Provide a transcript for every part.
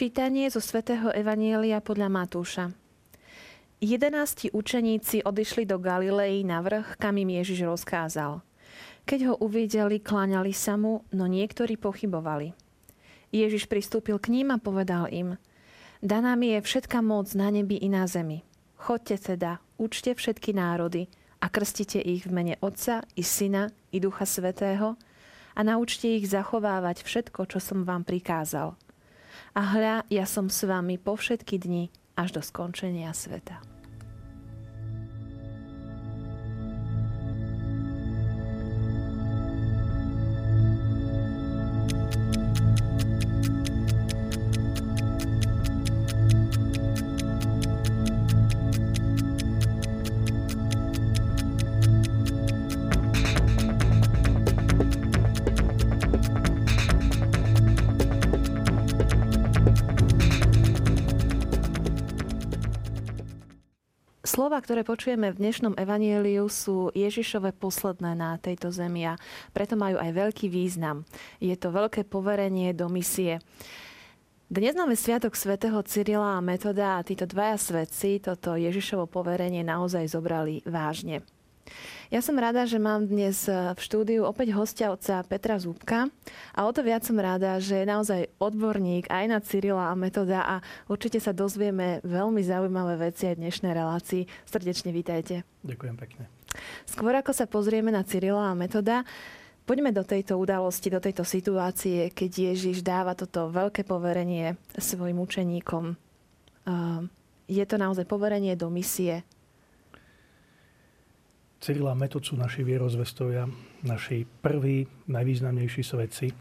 Čítanie zo svätého Evanielia podľa Matúša. Jedenácti učeníci odišli do Galilei na vrch, kam im Ježiš rozkázal. Keď ho uvideli, kláňali sa mu, no niektorí pochybovali. Ježiš pristúpil k ním a povedal im, Daná mi je všetka moc na nebi i na zemi. Chodte teda, učte všetky národy a krstite ich v mene Otca i Syna i Ducha Svetého a naučte ich zachovávať všetko, čo som vám prikázal – a hľa, ja som s vami po všetky dni až do skončenia sveta. Slova, ktoré počujeme v dnešnom evanieliu, sú Ježišove posledné na tejto zemi a preto majú aj veľký význam. Je to veľké poverenie do misie. Dnes máme Sviatok svätého Cyrila a Metoda a títo dvaja svetci toto Ježišovo poverenie naozaj zobrali vážne. Ja som rada, že mám dnes e, v štúdiu opäť hostia otca Petra Zúbka a o to viac som rada, že je naozaj odborník aj na Cyrila a metoda a určite sa dozvieme veľmi zaujímavé veci aj v dnešnej relácii. Srdečne vítajte. Ďakujem pekne. Skôr ako sa pozrieme na Cyrila a metoda, Poďme do tejto udalosti, do tejto situácie, keď Ježiš dáva toto veľké poverenie svojim učeníkom. Je to naozaj poverenie do misie, Cyrila Metod sú naši vierozvestovia, naši prví, najvýznamnejší svedci,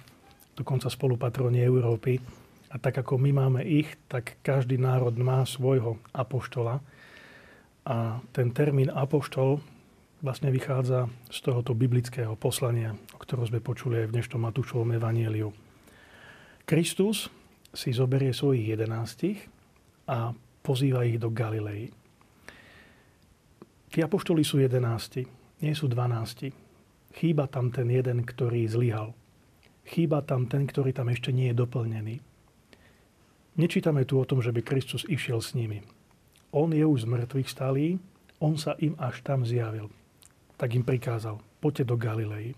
dokonca spolupatroni Európy. A tak ako my máme ich, tak každý národ má svojho apoštola. A ten termín apoštol vlastne vychádza z tohoto biblického poslania, o ktorom sme počuli aj v dnešnom Matúšovom evanieliu. Kristus si zoberie svojich jedenástich a pozýva ich do Galilei. Tí apoštoli sú jedenácti, nie sú dvanácti. Chýba tam ten jeden, ktorý zlyhal. Chýba tam ten, ktorý tam ešte nie je doplnený. Nečítame tu o tom, že by Kristus išiel s nimi. On je už z mŕtvych stalý, on sa im až tam zjavil. Tak im prikázal, poďte do Galilei.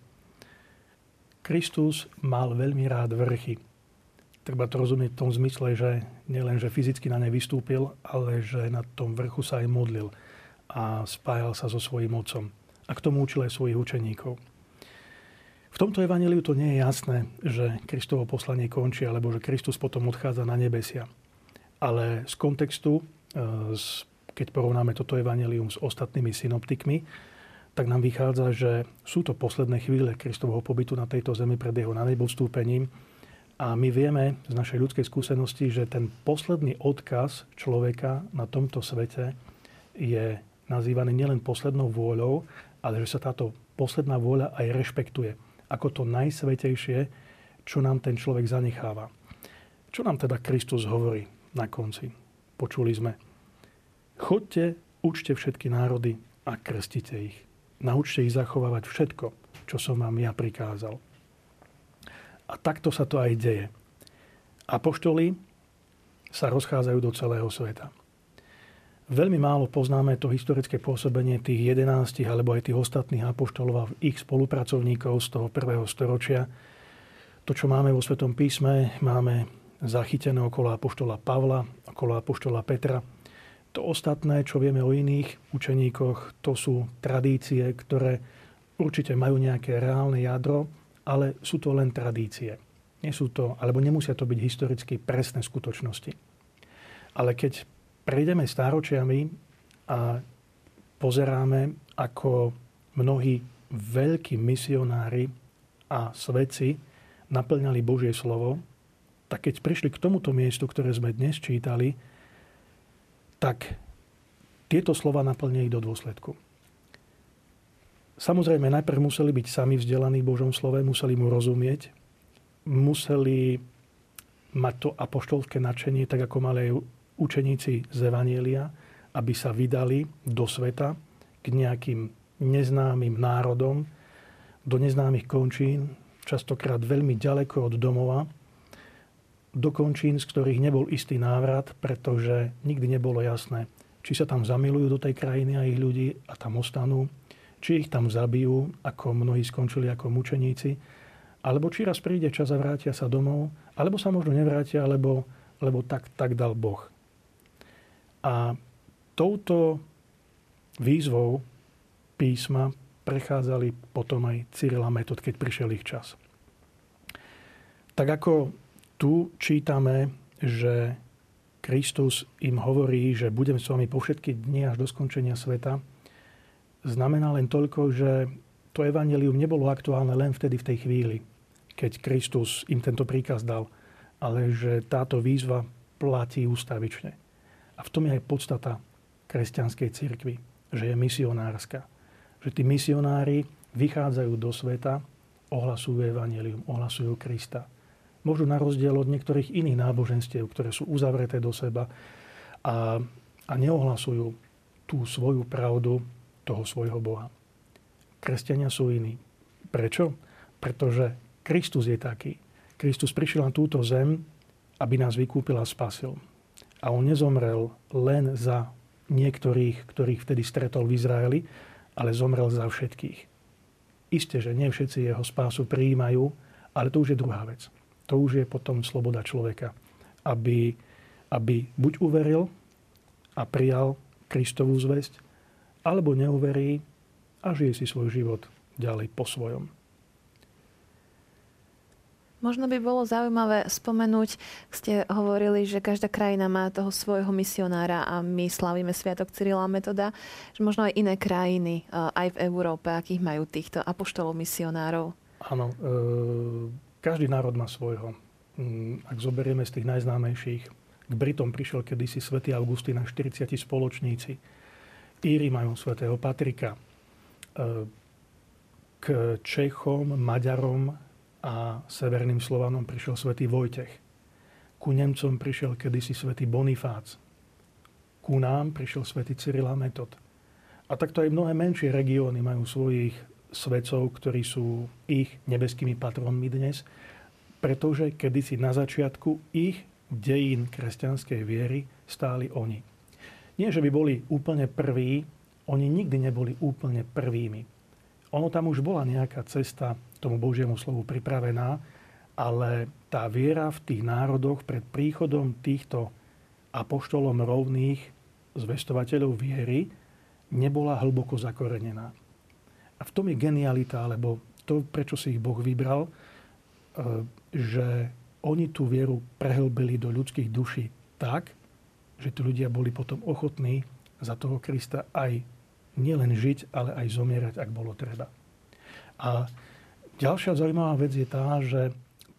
Kristus mal veľmi rád vrchy. Treba to rozumieť v tom zmysle, že nielen, že fyzicky na ne vystúpil, ale že na tom vrchu sa aj modlil a spájal sa so svojím otcom. A k tomu učil aj svojich učeníkov. V tomto evaníliu to nie je jasné, že Kristovo poslanie končí, alebo že Kristus potom odchádza na nebesia. Ale z kontextu, e, keď porovnáme toto evanílium s ostatnými synoptikmi, tak nám vychádza, že sú to posledné chvíle Kristovho pobytu na tejto zemi pred jeho na nebostúpením. A my vieme z našej ľudskej skúsenosti, že ten posledný odkaz človeka na tomto svete je nazývaný nielen poslednou vôľou, ale že sa táto posledná vôľa aj rešpektuje ako to najsvetejšie, čo nám ten človek zanecháva. Čo nám teda Kristus hovorí na konci? Počuli sme. Chodte, učte všetky národy a krstite ich. Naučte ich zachovávať všetko, čo som vám ja prikázal. A takto sa to aj deje. Apoštoli sa rozchádzajú do celého sveta. Veľmi málo poznáme to historické pôsobenie tých 11 alebo aj tých ostatných apoštolov a ich spolupracovníkov z toho prvého storočia. To, čo máme vo Svetom písme, máme zachytené okolo apoštola Pavla, okolo apoštola Petra. To ostatné, čo vieme o iných učeníkoch, to sú tradície, ktoré určite majú nejaké reálne jadro, ale sú to len tradície. Nie sú to, alebo nemusia to byť historicky presné skutočnosti. Ale keď prejdeme stáročiami a pozeráme, ako mnohí veľkí misionári a svedci naplňali Božie slovo, tak keď prišli k tomuto miestu, ktoré sme dnes čítali, tak tieto slova naplnili do dôsledku. Samozrejme, najprv museli byť sami vzdelaní v Božom slove, museli mu rozumieť, museli mať to apoštolské nadšenie, tak ako mali aj učeníci z Evanielia, aby sa vydali do sveta k nejakým neznámym národom, do neznámych končín, častokrát veľmi ďaleko od domova. do končín, z ktorých nebol istý návrat, pretože nikdy nebolo jasné, či sa tam zamilujú do tej krajiny a ich ľudí a tam ostanú, či ich tam zabijú, ako mnohí skončili ako mučeníci, alebo či raz príde čas a vrátia sa domov, alebo sa možno nevrátia, lebo, lebo tak, tak dal Boh. A touto výzvou písma prechádzali potom aj Cyrila Metod, keď prišiel ich čas. Tak ako tu čítame, že Kristus im hovorí, že budem s vami po všetky dni až do skončenia sveta, znamená len toľko, že to evanelium nebolo aktuálne len vtedy v tej chvíli, keď Kristus im tento príkaz dal, ale že táto výzva platí ústavične. A v tom je aj podstata kresťanskej cirkvi, že je misionárska. Že tí misionári vychádzajú do sveta, ohlasujú evanelium, ohlasujú Krista Možno na rozdiel od niektorých iných náboženstiev, ktoré sú uzavreté do seba a, a neohlasujú tú svoju pravdu toho svojho Boha. Kresťania sú iní. Prečo? Pretože Kristus je taký. Kristus prišiel na túto zem, aby nás vykúpil a spasil. A on nezomrel len za niektorých, ktorých vtedy stretol v Izraeli, ale zomrel za všetkých. Isté, že nie všetci jeho spásu prijímajú, ale to už je druhá vec to už je potom sloboda človeka. Aby, aby buď uveril a prijal Kristovú zväzť, alebo neuverí a žije si svoj život ďalej po svojom. Možno by bolo zaujímavé spomenúť, ste hovorili, že každá krajina má toho svojho misionára a my slavíme Sviatok Cyrila Metoda, že možno aj iné krajiny, eh, aj v Európe, akých majú týchto apoštolov misionárov. Áno, e- každý národ má svojho. Mm, ak zoberieme z tých najznámejších, k Britom prišiel kedysi svätý Augustín a 40 spoločníci. Íri majú svätého Patrika. E, k Čechom, Maďarom a Severným Slovanom prišiel svätý Vojtech. Ku Nemcom prišiel kedysi svätý Bonifác. Ku nám prišiel svätý Cyrila Metod. A takto aj mnohé menšie regióny majú svojich svetcov, ktorí sú ich nebeskými patronmi dnes, pretože kedysi na začiatku ich dejín kresťanskej viery stáli oni. Nie, že by boli úplne prví, oni nikdy neboli úplne prvými. Ono tam už bola nejaká cesta tomu Božiemu slovu pripravená, ale tá viera v tých národoch pred príchodom týchto apoštolom rovných zvestovateľov viery nebola hlboko zakorenená. A v tom je genialita, alebo to, prečo si ich Boh vybral, e, že oni tú vieru prehlbili do ľudských duší tak, že tí ľudia boli potom ochotní za toho Krista aj nielen žiť, ale aj zomierať, ak bolo treba. A ďalšia zaujímavá vec je tá, že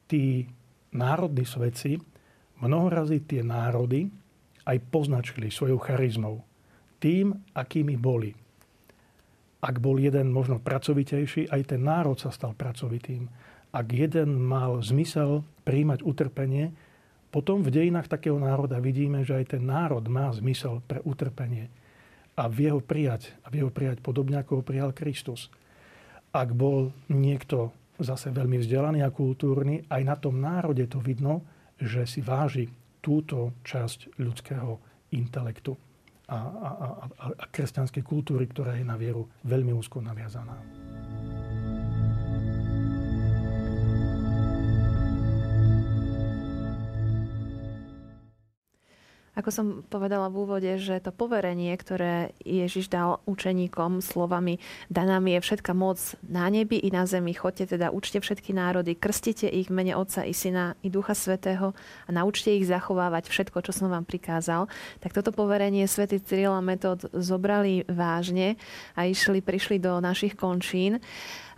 tí národní svedci mnohorazí tie národy aj poznačili svojou charizmou. Tým, akými boli ak bol jeden možno pracovitejší, aj ten národ sa stal pracovitým. Ak jeden mal zmysel príjmať utrpenie, potom v dejinách takého národa vidíme, že aj ten národ má zmysel pre utrpenie a vie ho prijať, a vie ho prijať podobne, ako ho prijal Kristus. Ak bol niekto zase veľmi vzdelaný a kultúrny, aj na tom národe to vidno, že si váži túto časť ľudského intelektu a, a, a, a kresťanskej kultúry, ktorá je na vieru veľmi úzko naviazaná. Ako som povedala v úvode, že to poverenie, ktoré Ježiš dal učeníkom slovami daná mi je všetka moc na nebi i na zemi. Choďte teda, učte všetky národy, krstite ich v mene Otca i Syna i Ducha Svetého a naučte ich zachovávať všetko, čo som vám prikázal. Tak toto poverenie svätý Cyril a Metod zobrali vážne a išli, prišli do našich končín.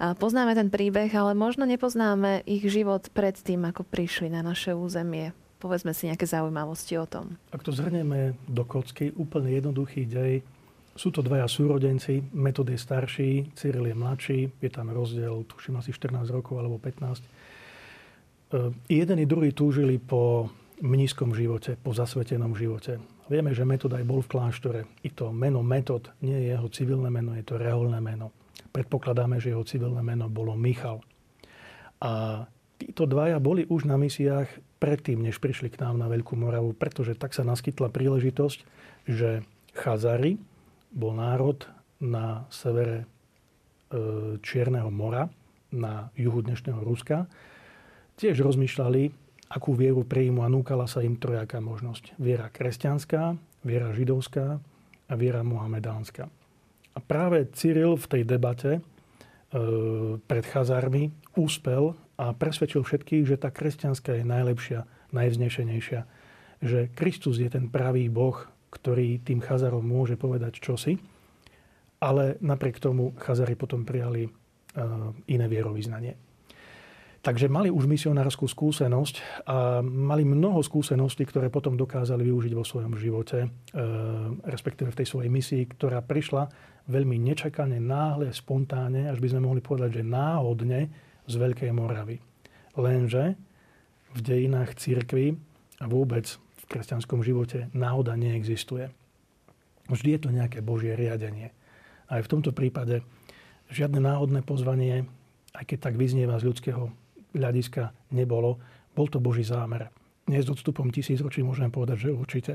Poznáme ten príbeh, ale možno nepoznáme ich život pred tým, ako prišli na naše územie. Povedzme si nejaké zaujímavosti o tom. Ak to zhrnieme do kocky, úplne jednoduchý dej. Sú to dvaja súrodenci, Metod je starší, Cyril je mladší, je tam rozdiel, tuším asi 14 rokov alebo 15. E, jeden i druhý túžili po mnízkom živote, po zasvetenom živote. Vieme, že Metod aj bol v kláštore. I to meno Metod nie je jeho civilné meno, je to reholné meno. Predpokladáme, že jeho civilné meno bolo Michal. A títo dvaja boli už na misiách predtým, než prišli k nám na Veľkú Moravu, pretože tak sa naskytla príležitosť, že Chazari bol národ na severe e, Čierneho mora, na juhu dnešného Ruska, tiež rozmýšľali, akú vieru príjmu a núkala sa im trojaká možnosť. Viera kresťanská, viera židovská a viera mohamedánska. A práve Cyril v tej debate e, pred Chazármi úspel a presvedčil všetkých, že tá kresťanská je najlepšia, najvznešenejšia. Že Kristus je ten pravý Boh, ktorý tým Chazarom môže povedať čosi. Ale napriek tomu Chazari potom prijali e, iné vierovýznanie. Takže mali už misionárskú skúsenosť a mali mnoho skúseností, ktoré potom dokázali využiť vo svojom živote, e, respektíve v tej svojej misii, ktorá prišla veľmi nečakane, náhle, spontánne, až by sme mohli povedať, že náhodne z Veľkej Moravy. Lenže v dejinách církvy a vôbec v kresťanskom živote náhoda neexistuje. Vždy je to nejaké Božie riadenie. Aj v tomto prípade žiadne náhodné pozvanie, aj keď tak vyznieva z ľudského hľadiska nebolo. Bol to Boží zámer. Dnes s odstupom tisíc ročí môžem povedať, že určite.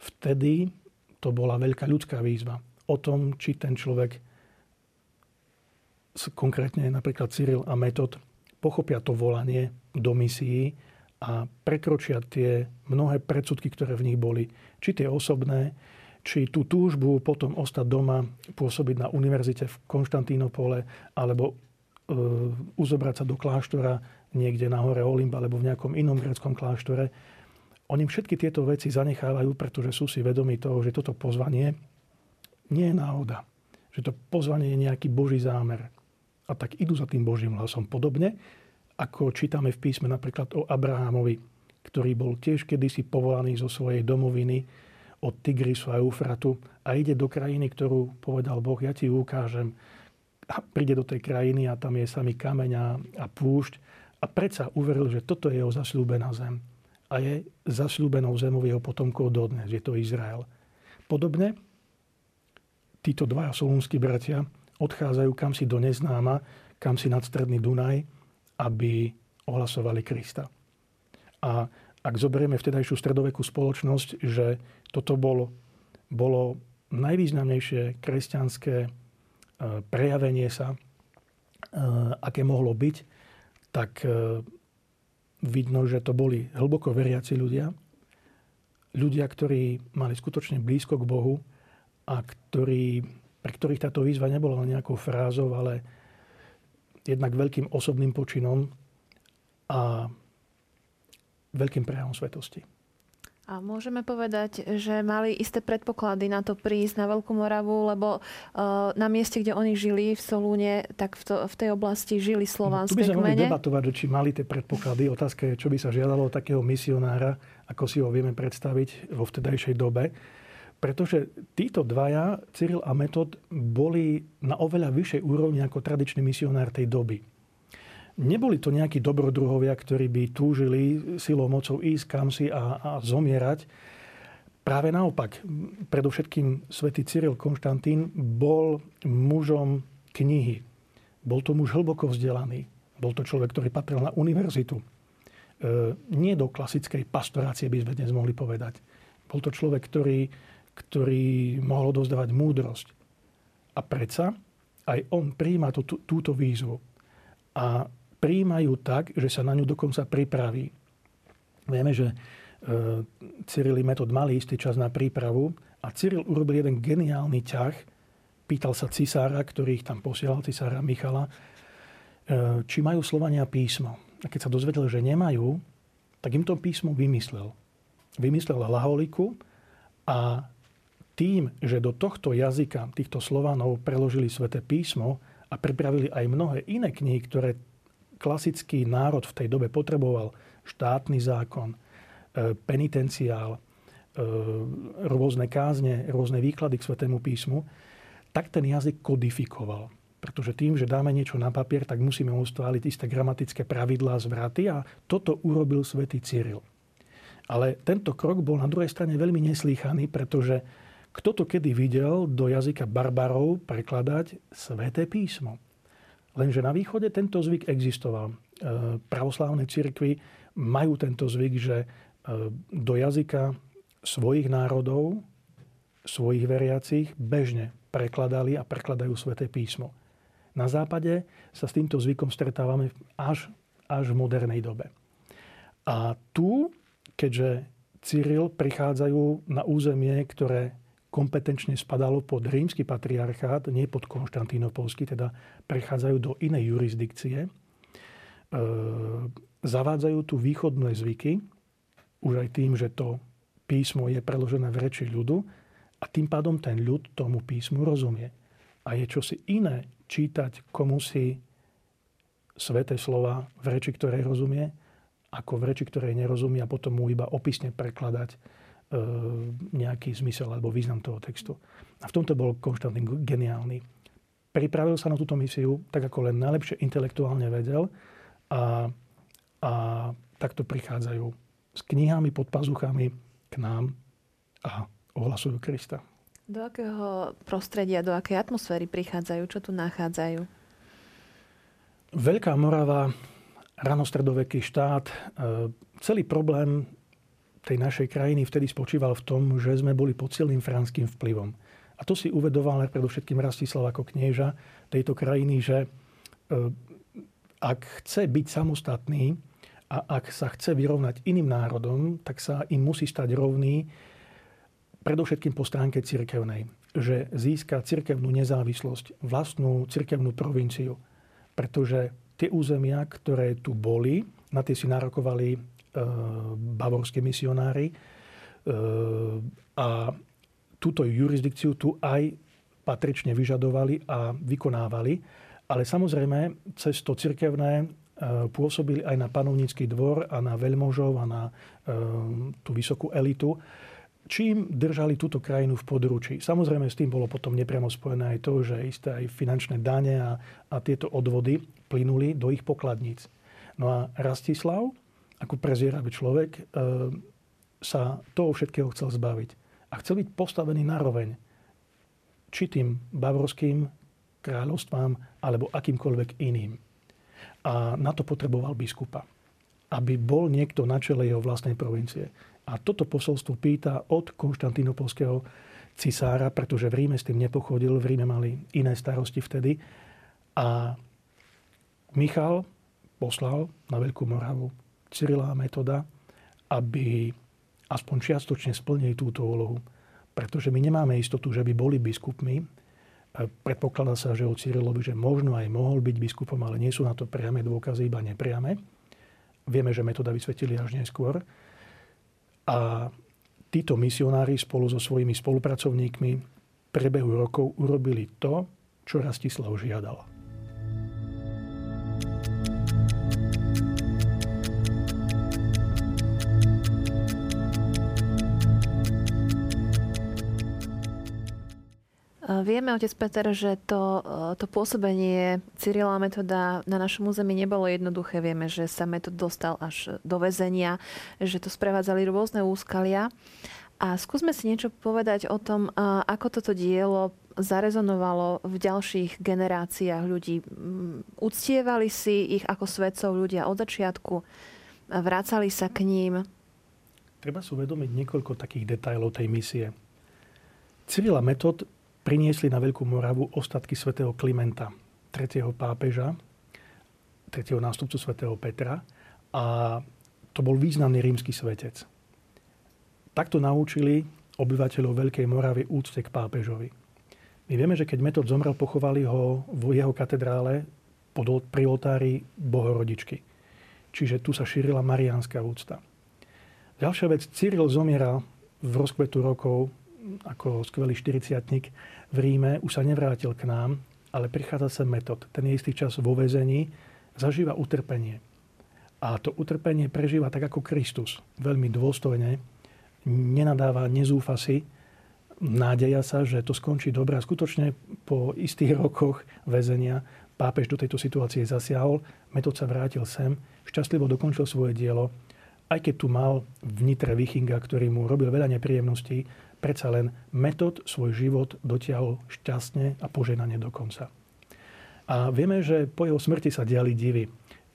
Vtedy to bola veľká ľudská výzva o tom, či ten človek, konkrétne napríklad Cyril a Metod, pochopia to volanie do misií a prekročia tie mnohé predsudky, ktoré v nich boli. Či tie osobné, či tú túžbu potom ostať doma, pôsobiť na univerzite v Konštantínopole alebo E, uzobrať sa do kláštora niekde na hore Olymp alebo v nejakom inom greckom kláštore. Oni všetky tieto veci zanechávajú, pretože sú si vedomi toho, že toto pozvanie nie je náhoda. Že to pozvanie je nejaký Boží zámer. A tak idú za tým Božím hlasom. Podobne, ako čítame v písme napríklad o Abrahamovi, ktorý bol tiež kedysi povolaný zo svojej domoviny od Tigrisu a Eufratu a ide do krajiny, ktorú povedal Boh, ja ti ukážem a príde do tej krajiny a tam je samý kameň a púšť. A predsa uveril, že toto je jeho zasľúbená zem. A je zasľúbenou zemou jeho potomkov dodnes. Je to Izrael. Podobne títo dvaja solúnsky bratia odchádzajú kam si do neznáma, kam si nad stredný Dunaj, aby ohlasovali Krista. A ak zoberieme vtedajšiu stredovekú spoločnosť, že toto bolo, bolo najvýznamnejšie kresťanské E, prejavenie sa, e, aké mohlo byť, tak e, vidno, že to boli hlboko veriaci ľudia. Ľudia, ktorí mali skutočne blízko k Bohu a ktorí, pre ktorých táto výzva nebola len nejakou frázou, ale jednak veľkým osobným počinom a veľkým prejavom svetosti. A môžeme povedať, že mali isté predpoklady na to prísť na Veľkú Moravu, lebo uh, na mieste, kde oni žili, v Solúne, tak v, to, v tej oblasti žili slovanské kmene. Tu by sme mohli debatovať, či mali tie predpoklady. Otázka je, čo by sa žiadalo od takého misionára, ako si ho vieme predstaviť vo vtedajšej dobe. Pretože títo dvaja, Cyril a Metod, boli na oveľa vyššej úrovni ako tradičný misionár tej doby. Neboli to nejakí dobrodruhovia, ktorí by túžili silou mocou ísť kam si a, a zomierať. Práve naopak, predovšetkým svätý Cyril Konštantín bol mužom knihy. Bol to muž hlboko vzdelaný. Bol to človek, ktorý patril na univerzitu. E, nie do klasickej pastorácie by sme dnes mohli povedať. Bol to človek, ktorý, ktorý mohol dozdávať múdrosť. A predsa aj on príjma tú, túto výzvu. A príjmajú tak, že sa na ňu dokonca pripraví. Vieme, že e, Cyril metod mali istý čas na prípravu a Cyril urobil jeden geniálny ťah. Pýtal sa cisára, ktorý ich tam posielal, cisára Michala, e, či majú Slovania písmo. A keď sa dozvedel, že nemajú, tak im to písmo vymyslel. Vymyslel hlaholiku a tým, že do tohto jazyka týchto Slovanov preložili sväté písmo a pripravili aj mnohé iné knihy, ktoré klasický národ v tej dobe potreboval štátny zákon, e, penitenciál, e, rôzne kázne, rôzne výklady k Svetému písmu, tak ten jazyk kodifikoval. Pretože tým, že dáme niečo na papier, tak musíme ustváliť isté gramatické pravidlá, zvraty a toto urobil svätý Cyril. Ale tento krok bol na druhej strane veľmi neslýchaný, pretože kto to kedy videl do jazyka barbarov prekladať sväté písmo? Lenže na východe tento zvyk existoval. E, pravoslávne cirkvy majú tento zvyk, že e, do jazyka svojich národov, svojich veriacich bežne prekladali a prekladajú sväté písmo. Na západe sa s týmto zvykom stretávame až, až v modernej dobe. A tu, keďže Cyril prichádzajú na územie, ktoré kompetenčne spadalo pod rímsky patriarchát, nie pod konštantínopolský, teda prechádzajú do inej jurisdikcie, e, zavádzajú tu východné zvyky, už aj tým, že to písmo je preložené v reči ľudu a tým pádom ten ľud tomu písmu rozumie. A je čosi iné čítať komu si sveté slova v reči, ktorej rozumie, ako v reči, ktorej nerozumie a potom mu iba opisne prekladať nejaký zmysel alebo význam toho textu. A v tomto bol Konštantín geniálny. Pripravil sa na túto misiu tak, ako len najlepšie intelektuálne vedel a, a takto prichádzajú s knihami pod pazuchami k nám a ohlasujú Krista. Do akého prostredia, do akej atmosféry prichádzajú? Čo tu nachádzajú? Veľká Morava ranostredoveký štát. E, celý problém tej našej krajiny vtedy spočíval v tom, že sme boli pod silným franským vplyvom. A to si uvedoval predovšetkým Rastislav ako knieža tejto krajiny, že e, ak chce byť samostatný a ak sa chce vyrovnať iným národom, tak sa im musí stať rovný predovšetkým po stránke cirkevnej. Že získa cirkevnú nezávislosť, vlastnú cirkevnú provinciu. Pretože tie územia, ktoré tu boli, na tie si narokovali e, bavorskí misionári e, a túto jurisdikciu tu aj patrične vyžadovali a vykonávali. Ale samozrejme, cez to cirkevné e, pôsobili aj na panovnícky dvor a na veľmožov a na tú vysokú elitu čím držali túto krajinu v područí. Samozrejme s tým bolo potom nepriamo spojené aj to, že isté aj finančné dane a, a tieto odvody plynuli do ich pokladníc. No a Rastislav, ako prezieravý človek, e, sa toho všetkého chcel zbaviť. A chcel byť postavený na roveň či tým bavorským kráľovstvám, alebo akýmkoľvek iným. A na to potreboval biskupa. Aby bol niekto na čele jeho vlastnej provincie. A toto posolstvo pýta od konštantínopolského cisára, pretože v Ríme s tým nepochodil, v Ríme mali iné starosti vtedy. A Michal poslal na Veľkú Moravu Cyrila a Metoda, aby aspoň čiastočne splnili túto úlohu. Pretože my nemáme istotu, že by boli biskupmi. Predpokladá sa, že o Cyrilovi, že možno aj mohol byť biskupom, ale nie sú na to priame dôkazy, iba nepriame. Vieme, že metoda vysvetili až neskôr. A títo misionári spolu so svojimi spolupracovníkmi prebehu rokov urobili to, čo Rastislav žiadal. Vieme, otec Peter, že to, e, to pôsobenie Cyrila metoda na našom území nebolo jednoduché. Vieme, že sa metod dostal až do väzenia, že to sprevádzali rôzne úskalia. A skúsme si niečo povedať o tom, e, ako toto dielo zarezonovalo v ďalších generáciách ľudí. Uctievali si ich ako svedcov ľudia od začiatku, vracali sa k ním. Treba si uvedomiť niekoľko takých detajlov tej misie. Cyrila Metod priniesli na Veľkú Moravu ostatky svätého Klimenta, tretieho pápeža, tretieho nástupcu svätého Petra a to bol významný rímsky svetec. Takto naučili obyvateľov Veľkej Moravy úcte k pápežovi. My vieme, že keď Metod zomrel, pochovali ho v jeho katedrále pod, pri oltári Bohorodičky. Čiže tu sa šírila mariánska úcta. Ďalšia vec, Cyril zomieral v rozkvetu rokov ako skvelý 40 v Ríme, už sa nevrátil k nám, ale prichádza sa metod. Ten je istý čas vo väzení, zažíva utrpenie. A to utrpenie prežíva tak ako Kristus. Veľmi dôstojne. Nenadáva, nezúfa si. Nádeja sa, že to skončí dobre. A skutočne po istých rokoch väzenia pápež do tejto situácie zasiahol. Metod sa vrátil sem. Šťastlivo dokončil svoje dielo. Aj keď tu mal v nitre Vichinga, ktorý mu robil veľa nepríjemností, predsa len metod svoj život dotiahol šťastne a poženanie do konca. A vieme, že po jeho smrti sa diali divy.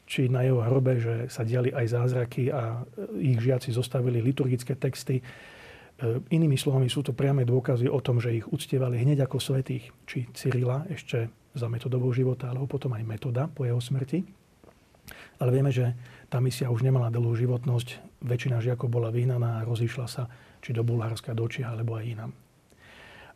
či na jeho hrobe, že sa diali aj zázraky a ich žiaci zostavili liturgické texty. E, inými slovami sú to priame dôkazy o tom, že ich uctievali hneď ako svetých, či Cyrila ešte za metodovou života, alebo potom aj metoda po jeho smrti. Ale vieme, že tá misia už nemala dlhú životnosť. Väčšina žiakov bola vyhnaná a rozišla sa či do Bulharska, do Číha, alebo aj inám.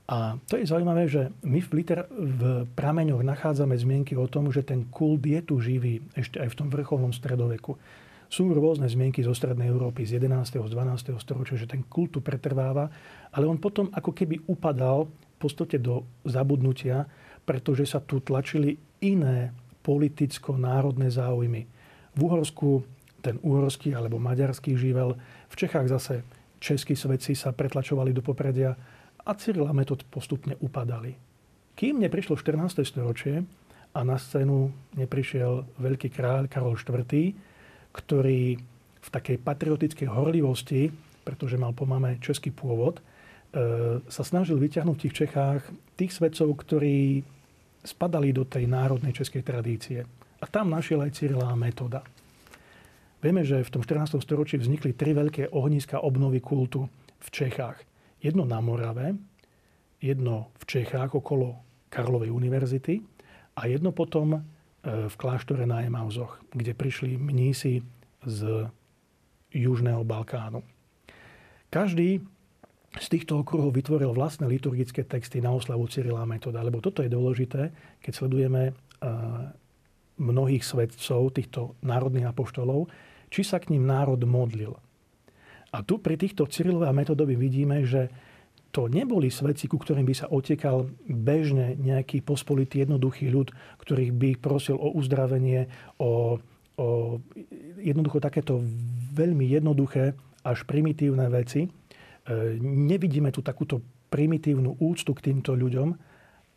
A to je zaujímavé, že my v, liter- v prameňoch nachádzame zmienky o tom, že ten kult je tu živý ešte aj v tom vrcholnom stredoveku. Sú rôzne zmienky zo strednej Európy z 11. z 12. storočia, že ten kult tu pretrváva, ale on potom ako keby upadal v podstate do zabudnutia, pretože sa tu tlačili iné politicko-národné záujmy. V Uhorsku ten uhorský alebo maďarský živel, v Čechách zase českí svedci sa pretlačovali do popredia a Cyril a Metod postupne upadali. Kým neprišlo 14. storočie a na scénu neprišiel veľký kráľ Karol IV., ktorý v takej patriotickej horlivosti, pretože mal po mame český pôvod, e, sa snažil vyťahnuť v tých Čechách tých svedcov, ktorí spadali do tej národnej českej tradície. A tam našiel aj Cyrila a Metoda. Vieme, že v tom 14. storočí vznikli tri veľké ohniska obnovy kultu v Čechách. Jedno na Morave, jedno v Čechách okolo Karlovej univerzity a jedno potom e, v kláštore na Emauzoch, kde prišli mnísi z Južného Balkánu. Každý z týchto okruhov vytvoril vlastné liturgické texty na oslavu Cyrila Metoda, lebo toto je dôležité, keď sledujeme e, mnohých svedcov, týchto národných apoštolov, či sa k ním národ modlil. A tu pri týchto Cyrilove a Metodovi vidíme, že to neboli svedci, ku ktorým by sa otekal bežne nejaký pospolitý jednoduchý ľud, ktorých by prosil o uzdravenie, o, o jednoducho takéto veľmi jednoduché až primitívne veci. E, nevidíme tu takúto primitívnu úctu k týmto ľuďom,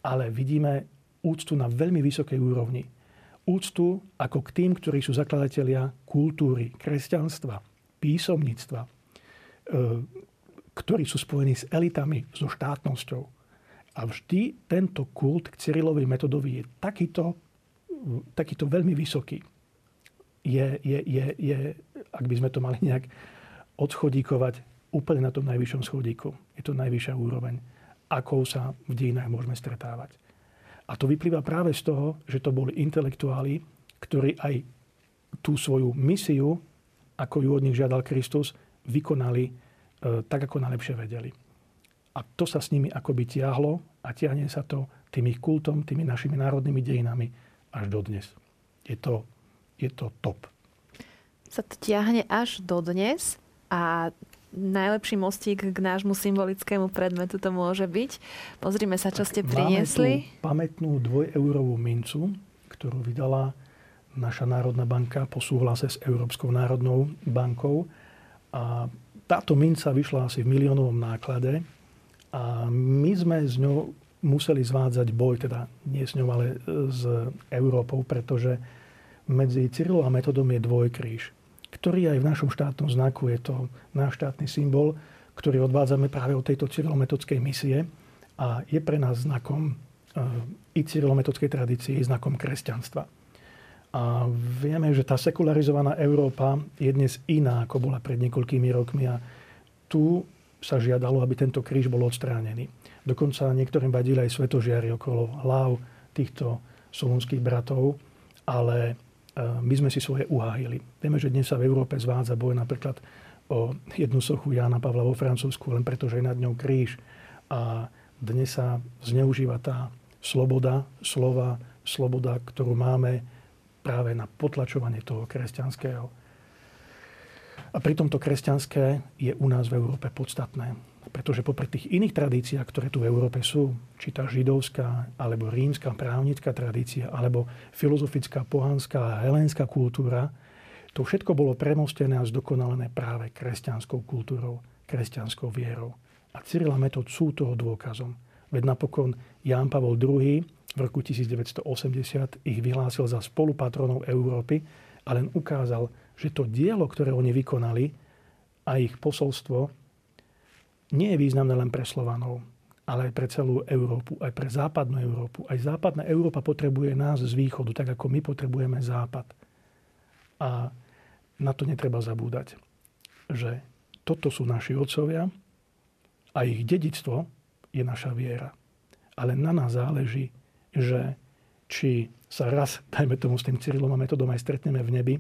ale vidíme úctu na veľmi vysokej úrovni. Úctu ako k tým, ktorí sú zakladatelia kultúry, kresťanstva, písomníctva, E, ktorí sú spojení s elitami, so štátnosťou. A vždy tento kult k Cyrilovej metodovi je takýto, takýto veľmi vysoký. Je, je, je, je, ak by sme to mali nejak odschodíkovať, úplne na tom najvyššom schodíku. Je to najvyššia úroveň, akou sa v dejinách môžeme stretávať. A to vyplýva práve z toho, že to boli intelektuáli, ktorí aj tú svoju misiu, ako ju od nich žiadal Kristus, vykonali e, tak, ako najlepšie vedeli. A to sa s nimi akoby tiahlo a tiahne sa to tým ich kultom, tými našimi národnými dejinami až do dnes. Je to, je to top. Sa to tiahne až do dnes a najlepší mostík k nášmu symbolickému predmetu to môže byť. Pozrime sa, čo tak ste priniesli. Máme tú pamätnú dvojeurovú mincu, ktorú vydala naša Národná banka po súhlase s Európskou národnou bankou a táto minca vyšla asi v miliónovom náklade a my sme s ňou museli zvádzať boj, teda nie s ňou, ale s Európou, pretože medzi Cyrilom a metodom je dvojkríž, ktorý aj v našom štátnom znaku je to náš štátny symbol, ktorý odvádzame práve od tejto cyrilometodskej misie a je pre nás znakom eh, i cyrilometodskej tradície, i znakom kresťanstva. A vieme, že tá sekularizovaná Európa je dnes iná, ako bola pred niekoľkými rokmi a tu sa žiadalo, aby tento kríž bol odstránený. Dokonca niektorým vadili aj svetožiari okolo hlav týchto solúnskych bratov, ale my sme si svoje uhájili. Vieme, že dnes sa v Európe zvádza boj napríklad o jednu sochu Jána Pavla vo Francúzsku, len preto, že je nad ňou kríž. A dnes sa zneužíva tá sloboda, slova, sloboda, ktorú máme práve na potlačovanie toho kresťanského. A pritom to kresťanské je u nás v Európe podstatné. Pretože popri tých iných tradíciách, ktoré tu v Európe sú, či tá židovská, alebo rímska právnická tradícia, alebo filozofická, pohanská helénska kultúra, to všetko bolo premostené a zdokonalené práve kresťanskou kultúrou, kresťanskou vierou. A Cyrila Metod sú toho dôkazom. Veď napokon Ján Pavol II v roku 1980 ich vyhlásil za spolupatronov Európy a len ukázal, že to dielo, ktoré oni vykonali a ich posolstvo nie je významné len pre Slovanov, ale aj pre celú Európu, aj pre západnú Európu. Aj západná Európa potrebuje nás z východu, tak ako my potrebujeme západ. A na to netreba zabúdať, že toto sú naši otcovia a ich dedictvo je naša viera. Ale na nás záleží, že či sa raz, dajme tomu s tým Cyrilom a metodom aj stretneme v nebi,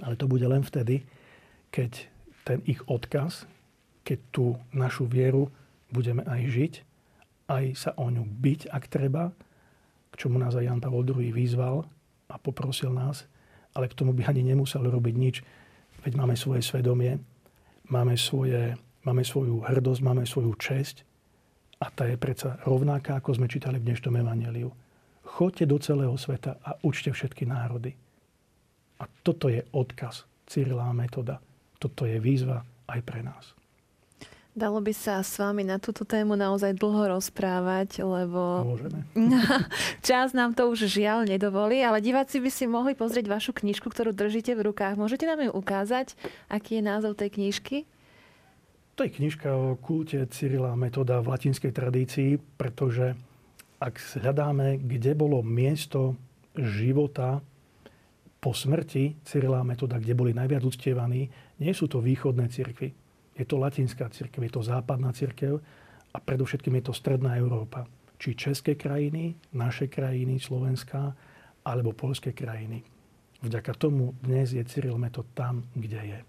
ale to bude len vtedy, keď ten ich odkaz, keď tú našu vieru budeme aj žiť, aj sa o ňu byť, ak treba, k čomu nás aj Jan Pavel II vyzval a poprosil nás, ale k tomu by ani nemusel robiť nič, veď máme svoje svedomie, máme, svoje, máme svoju hrdosť, máme svoju česť a tá je predsa rovnaká, ako sme čítali v dnešnom evaneliu Choďte do celého sveta a učte všetky národy. A toto je odkaz Cyrila metoda. Toto je výzva aj pre nás. Dalo by sa s vami na túto tému naozaj dlho rozprávať, lebo čas nám to už žiaľ nedovolí, ale diváci by si mohli pozrieť vašu knižku, ktorú držíte v rukách. Môžete nám ju ukázať, aký je názov tej knižky? To je knižka o kulte Cyrila metoda v latinskej tradícii, pretože ak hľadáme, kde bolo miesto života po smrti Cyrila metoda, kde boli najviac uctievaní, nie sú to východné cirkvy. Je to latinská cirkev, je to západná cirkev a predovšetkým je to stredná Európa. Či české krajiny, naše krajiny, Slovenská, alebo polské krajiny. Vďaka tomu dnes je Cyril metod tam, kde je.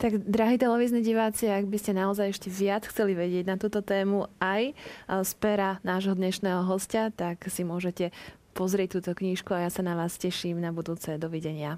Tak, drahí televízni diváci, ak by ste naozaj ešte viac chceli vedieť na túto tému aj z pera nášho dnešného hostia, tak si môžete pozrieť túto knižku a ja sa na vás teším na budúce. Dovidenia.